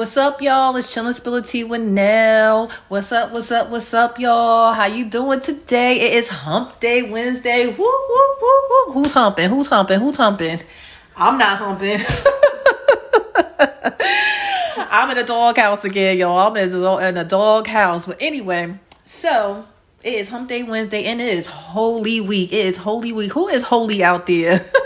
What's up, y'all? It's Chillin' Spility with Nell. What's up, what's up, what's up, y'all? How you doing today? It is Hump Day Wednesday. Woo, woo, woo, woo. Who's humping? Who's humping? Who's humping? I'm not humping. I'm in a doghouse again, y'all. I'm in a, in a doghouse. But anyway, so it is Hump Day Wednesday and it is Holy Week. It is Holy Week. Who is holy out there?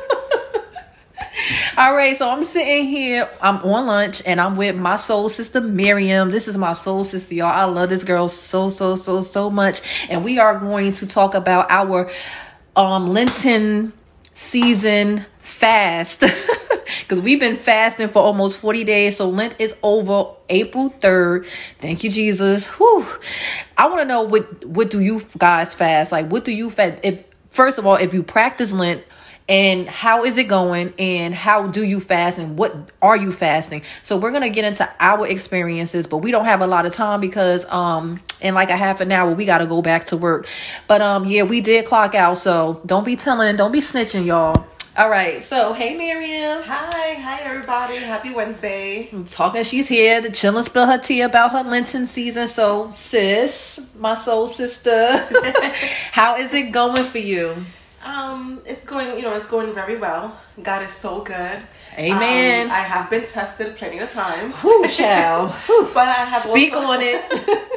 All right, so I'm sitting here. I'm on lunch and I'm with my soul sister Miriam. This is my soul sister, y'all. I love this girl so, so, so, so much. And we are going to talk about our um Lenten season fast. Because we've been fasting for almost 40 days. So Lent is over April 3rd. Thank you, Jesus. Whew. I want to know what what do you guys fast? Like what do you fast? If first of all, if you practice Lent, and how is it going and how do you fast and what are you fasting? So we're gonna get into our experiences but we don't have a lot of time because um in like a half an hour we gotta go back to work. But um yeah we did clock out so don't be telling don't be snitching y'all. All right so hey miriam. Hi, hi everybody. Happy Wednesday. I'm talking she's here to chill and spill her tea about her lenten season. So sis my soul sister how is it going for you Um, it's going, you know, it's going very well. God is so good. Amen. Um, I have been tested plenty of times. Whew, child. But I have Speak also- on it.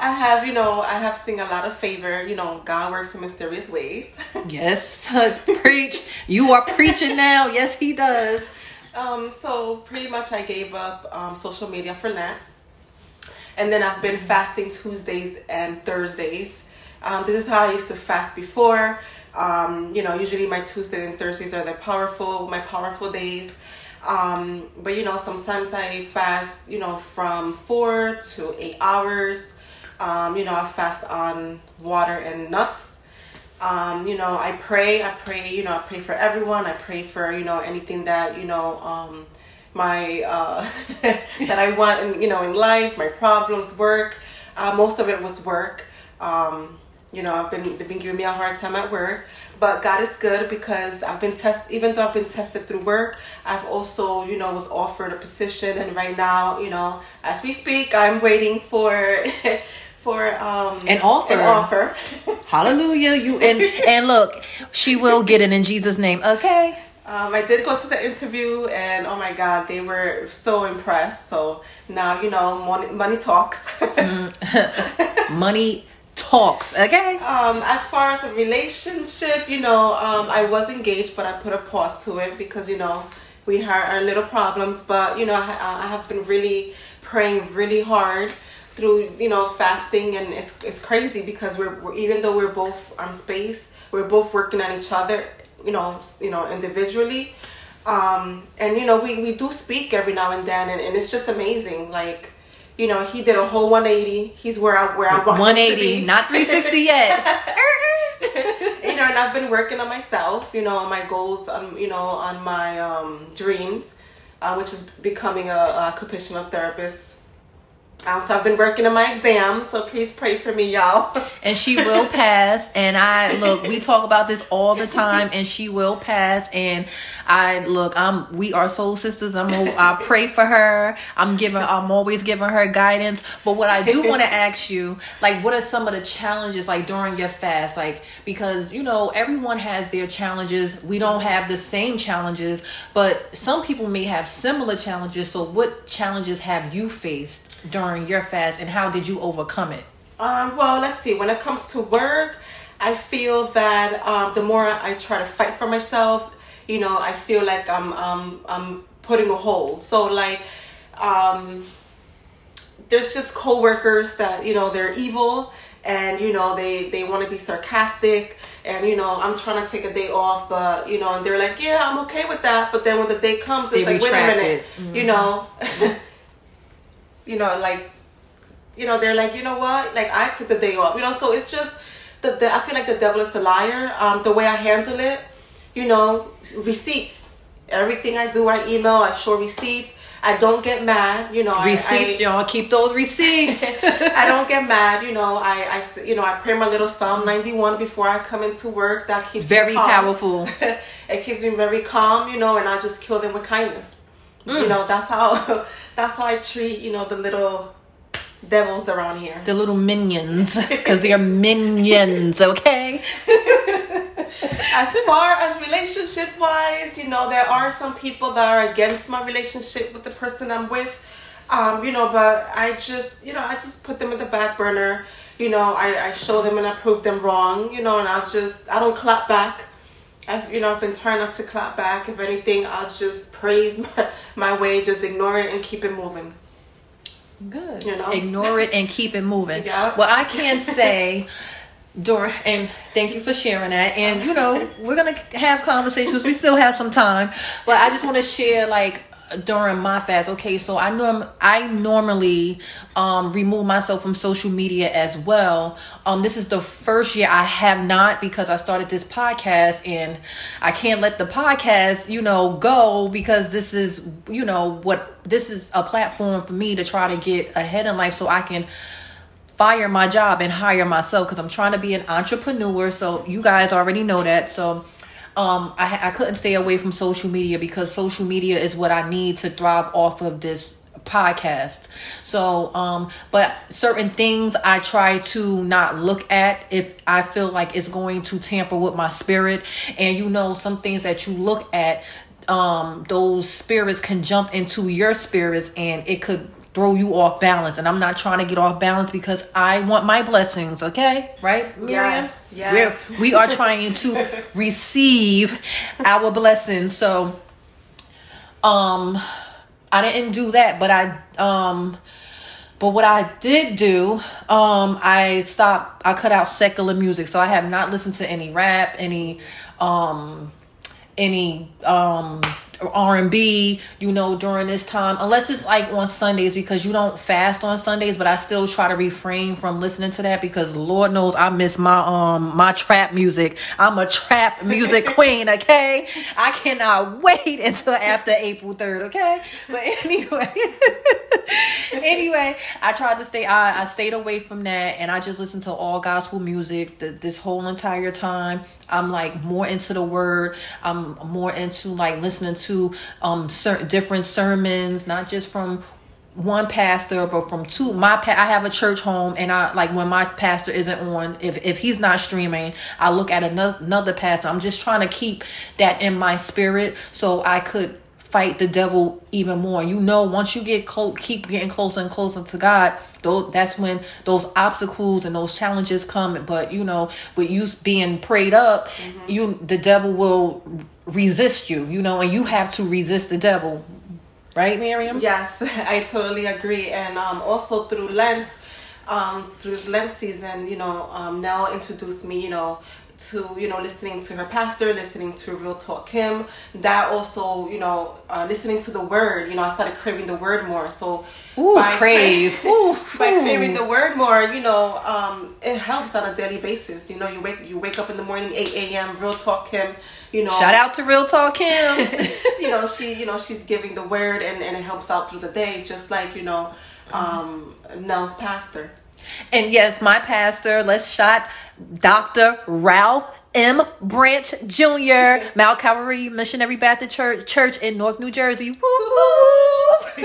I have, you know, I have seen a lot of favor. You know, God works in mysterious ways. Yes, preach. You are preaching now. Yes, he does. Um, so pretty much I gave up um, social media for Lent. And then I've been fasting Tuesdays and Thursdays. Um, this is how I used to fast before. Um, you know, usually my Tuesdays and Thursdays are the powerful, my powerful days. Um, but you know, sometimes I fast, you know, from four to eight hours. Um, you know, I fast on water and nuts um, you know, I pray, I pray, you know, I pray for everyone. I pray for, you know, anything that, you know, um, my, uh, that I want, in, you know, in life, my problems, work. Uh, most of it was work. Um, you know, I've been, they've been giving me a hard time at work, but God is good because I've been tested, even though I've been tested through work, I've also, you know, was offered a position. And right now, you know, as we speak, I'm waiting for, for, um, An offer. An offer. Hallelujah. You and and look, she will get it in Jesus' name. Okay. Um, I did go to the interview, and oh my God, they were so impressed. So now you know, money, money talks. Money talks. Okay. um, as far as a relationship, you know, um, I was engaged, but I put a pause to it because you know we had our little problems. But you know, I, I have been really praying really hard through you know fasting, and it's it's crazy because we're, we're even though we're both on space, we're both working on each other. You know, you know, individually. Um, and you know, we, we do speak every now and then, and, and it's just amazing. Like, you know, he did a whole 180. He's where I where I want him to 180, be. not 360 yet. you know, and I've been working on myself, you know, on my goals, on you know, on my um, dreams, uh, which is becoming a, a occupational therapist. Um, so I've been working on my exam. So please pray for me, y'all. and she will pass and i look we talk about this all the time and she will pass and i look i'm we are soul sisters i'm i pray for her i'm giving i'm always giving her guidance but what i do want to ask you like what are some of the challenges like during your fast like because you know everyone has their challenges we don't have the same challenges but some people may have similar challenges so what challenges have you faced during your fast and how did you overcome it Um, well, let's see. When it comes to work, I feel that um, the more I try to fight for myself, you know, I feel like I'm um, I'm putting a hold. So like, um, there's just coworkers that you know they're evil and you know they they want to be sarcastic and you know I'm trying to take a day off, but you know, and they're like, yeah, I'm okay with that. But then when the day comes, it's They like, wait a minute, it. you know, you know, like you know they're like you know what like i took the day off you know so it's just the, the i feel like the devil is a liar um the way i handle it you know receipts everything i do i email i show receipts i don't get mad you know Receipts, I, y'all. Keep those receipts. I don't get mad, you know. I, I, you know, I pray my little Psalm ninety one before I come into work. That keeps me Very powerful. it keeps me very calm, you know, and I just kill them with kindness. You know, that's how that's how I treat you know the little devils around here. The little minions, because they are minions. Okay. as far as relationship wise, you know, there are some people that are against my relationship with the person I'm with. Um, you know, but I just, you know, I just put them in the back burner. You know, I, I show them and I prove them wrong, you know, and I'll just, I don't clap back. I've, you know, I've been trying not to clap back. If anything, I'll just praise my, my way, just ignore it and keep it moving. Good. You know? Ignore it and keep it moving. Yeah. Well, I can't say during and thank you for sharing that. And you know, we're gonna have conversations. We still have some time, but I just want to share like during my fast. Okay, so I norm I normally um remove myself from social media as well. Um this is the first year I have not because I started this podcast and I can't let the podcast, you know, go because this is, you know, what this is a platform for me to try to get ahead in life so I can fire my job and hire myself because I'm trying to be an entrepreneur. So you guys already know that. So um, I, I couldn't stay away from social media because social media is what I need to thrive off of this podcast. So, um, but certain things I try to not look at if I feel like it's going to tamper with my spirit. And you know, some things that you look at, um, those spirits can jump into your spirits and it could throw you off balance. And I'm not trying to get off balance because I want my blessings, okay? Right? Miriam? Yes, yes. We're, we are trying to receive our blessings. So, um, I didn't do that, but I, um, but what I did do, um, I stopped, I cut out secular music. So I have not listened to any rap, any, um, any, um, R&B, you know, during this time, unless it's like on Sundays because you don't fast on Sundays, but I still try to refrain from listening to that because Lord knows I miss my um my trap music. I'm a trap music queen, okay? I cannot wait until after April 3rd, okay? But anyway, anyway, I tried to stay I, I stayed away from that and I just listened to all gospel music the, this whole entire time. I'm like more into the word. I'm more into like listening to um certain different sermons, not just from one pastor but from two my pa- i have a church home and i like when my pastor isn't on if if he's not streaming i look at another, another pastor. I'm just trying to keep that in my spirit so i could fight the devil even more. You know once you get close keep getting closer and closer to god those that's when those obstacles and those challenges come. But you know with you being prayed up mm-hmm. you the devil will resist you you know and you have to resist the devil right miriam Yes, I totally agree. And um, also through Lent, um, through this Lent season, you know, um, Nell introduced me, you know, to you know listening to her pastor, listening to Real Talk Kim. That also, you know, uh, listening to the Word. You know, I started craving the Word more. So Ooh, crave. Ooh, by craving the Word more, you know, um, it helps on a daily basis. You know, you wake you wake up in the morning, eight a.m. Real Talk Kim. You know, shout out to real talk kim you know she you know she's giving the word and, and it helps out through the day just like you know um nell's pastor And yes, my pastor, let's shot Dr. Ralph M. Branch Jr., Mount Calvary Missionary Baptist Church, Church in Newark, New Jersey. Woo woo.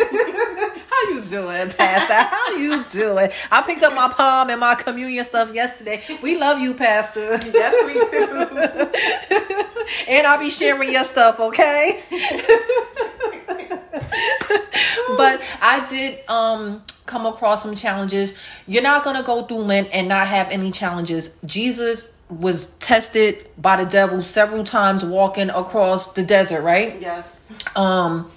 How you doing, Pastor? How you doing? I picked up my palm and my communion stuff yesterday. We love you, Pastor. yes we do and I'll be sharing your stuff, okay? but I did um come across some challenges. You're not gonna go through Lent and not have any challenges. Jesus was tested by the devil several times walking across the desert, right? yes um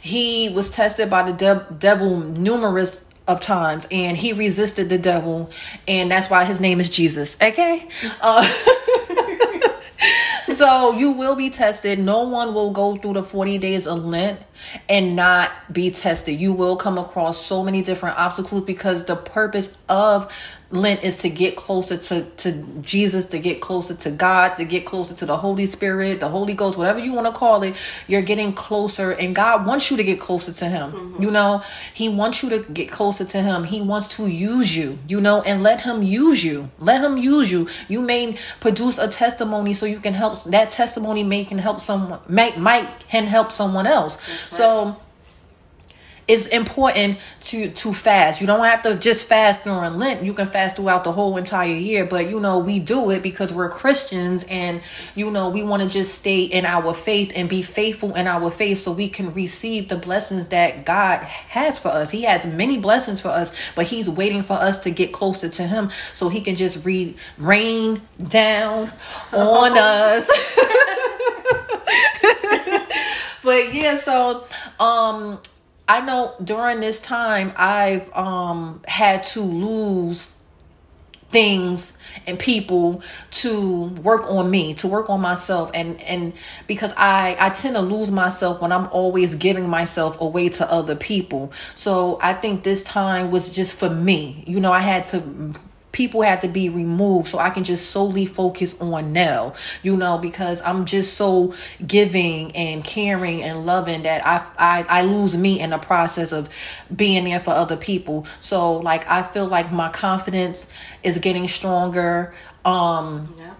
he was tested by the de- devil numerous of times and he resisted the devil and that's why his name is jesus okay uh, so you will be tested no one will go through the 40 days of lent and not be tested you will come across so many different obstacles because the purpose of Lent is to get closer to, to Jesus, to get closer to God, to get closer to the Holy Spirit, the Holy Ghost, whatever you want to call it. You're getting closer, and God wants you to get closer to Him. Mm-hmm. You know, He wants you to get closer to Him. He wants to use you, you know, and let Him use you. Let Him use you. You may produce a testimony so you can help. That testimony may can help someone, might might can help someone else. So it's important to to fast. You don't have to just fast during Lent. You can fast throughout the whole entire year. But you know, we do it because we're Christians, and you know, we want to just stay in our faith and be faithful in our faith, so we can receive the blessings that God has for us. He has many blessings for us, but He's waiting for us to get closer to Him, so He can just read rain down on us. but yeah, so um I know during this time I've um had to lose things and people to work on me to work on myself. And and because i i tend to lose myself when i'm always giving myself away to other people. So i think this time was just for me. You know i had to people had to be removed so I can just solely focus on now, you know, because I'm just so giving and caring and loving that I I, I lose me in the process of being there for other people. So like I feel like my confidence is getting stronger. Um yeah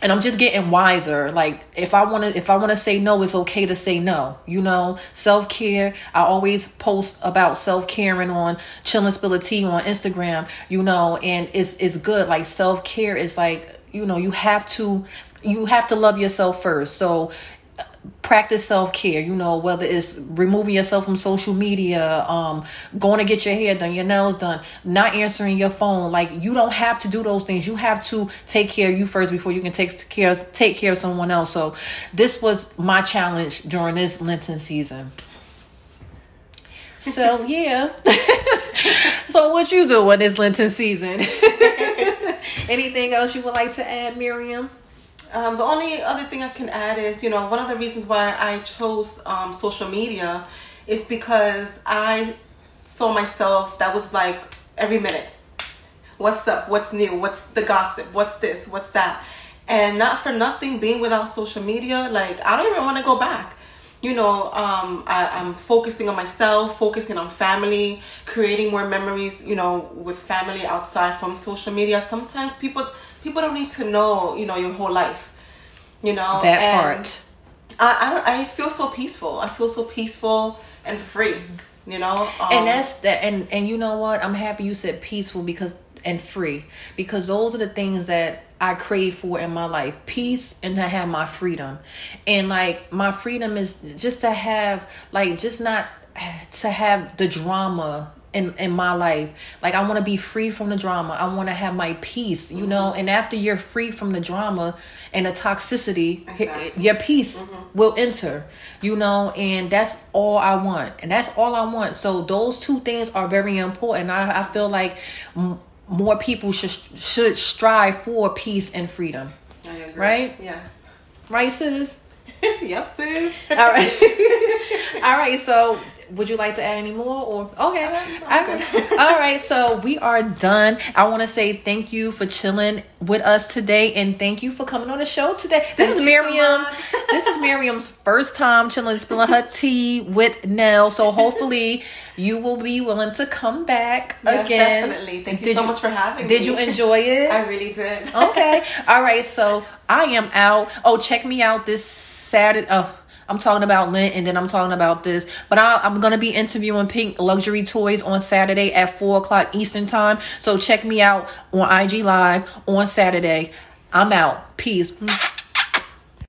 and I'm just getting wiser. Like if I want to, if I want to say no, it's okay to say no. You know, self care. I always post about self caring on chillin' spill a tea on Instagram. You know, and it's it's good. Like self care is like you know you have to you have to love yourself first. So practice self-care you know whether it's removing yourself from social media um going to get your hair done your nails done not answering your phone. Like you don't have to do those things. You have to take care of you first before you can take care take care of someone else. So this was my challenge during this lenten season. So yeah. So what you do in this lenten season? Anything else you would like to add miriam um, the only other thing I can add is, you know, one of the reasons why I chose um, social media is because I saw myself that was like every minute. What's up? What's new? What's the gossip? What's this? What's that? And not for nothing, being without social media, like I don't even want to go back. You know, um, I, I'm focusing on myself, focusing on family, creating more memories, you know, with family outside from social media. Sometimes people people don't need to know, you know, your whole life. You know that and part. I, I I feel so peaceful. I feel so peaceful and free. You know, um, and that's that. And and you know what? I'm happy you said peaceful because and free because those are the things that I crave for in my life peace and to have my freedom. And like my freedom is just to have like just not to have the drama in in my life. Like i want to be free from the drama. I want to have my peace you mm-hmm. know and after you're free from the drama and the toxicity exactly. your peace mm-hmm. will enter you know? And that's all i want. And that's all i want. So those two things are very important. I, I feel like m- more people should should strive for peace and freedom. Right? Yes. Right sis? Yep sis. All right. All right so would you like to add any more or okay. All right so we are done. I want to say thank you for chilling with us today and thank you for coming on the show today. This thank is miriam. so this is miriam's first time chilling spilling her tea with nell so hopefully you will be willing to come back yes, again. definitely. Thank you did so you, much for having did me. did you enjoy it? I really did. Okay. All right so i am out. Oh check me out this saturday oh I'm talking about Lent and then I'm talking about this. But I, am going to be interviewing Pink Luxury Toys on Saturday at 4 o'clock Eastern Time. So check me out on IG Live on Saturday. I'm out. Peace.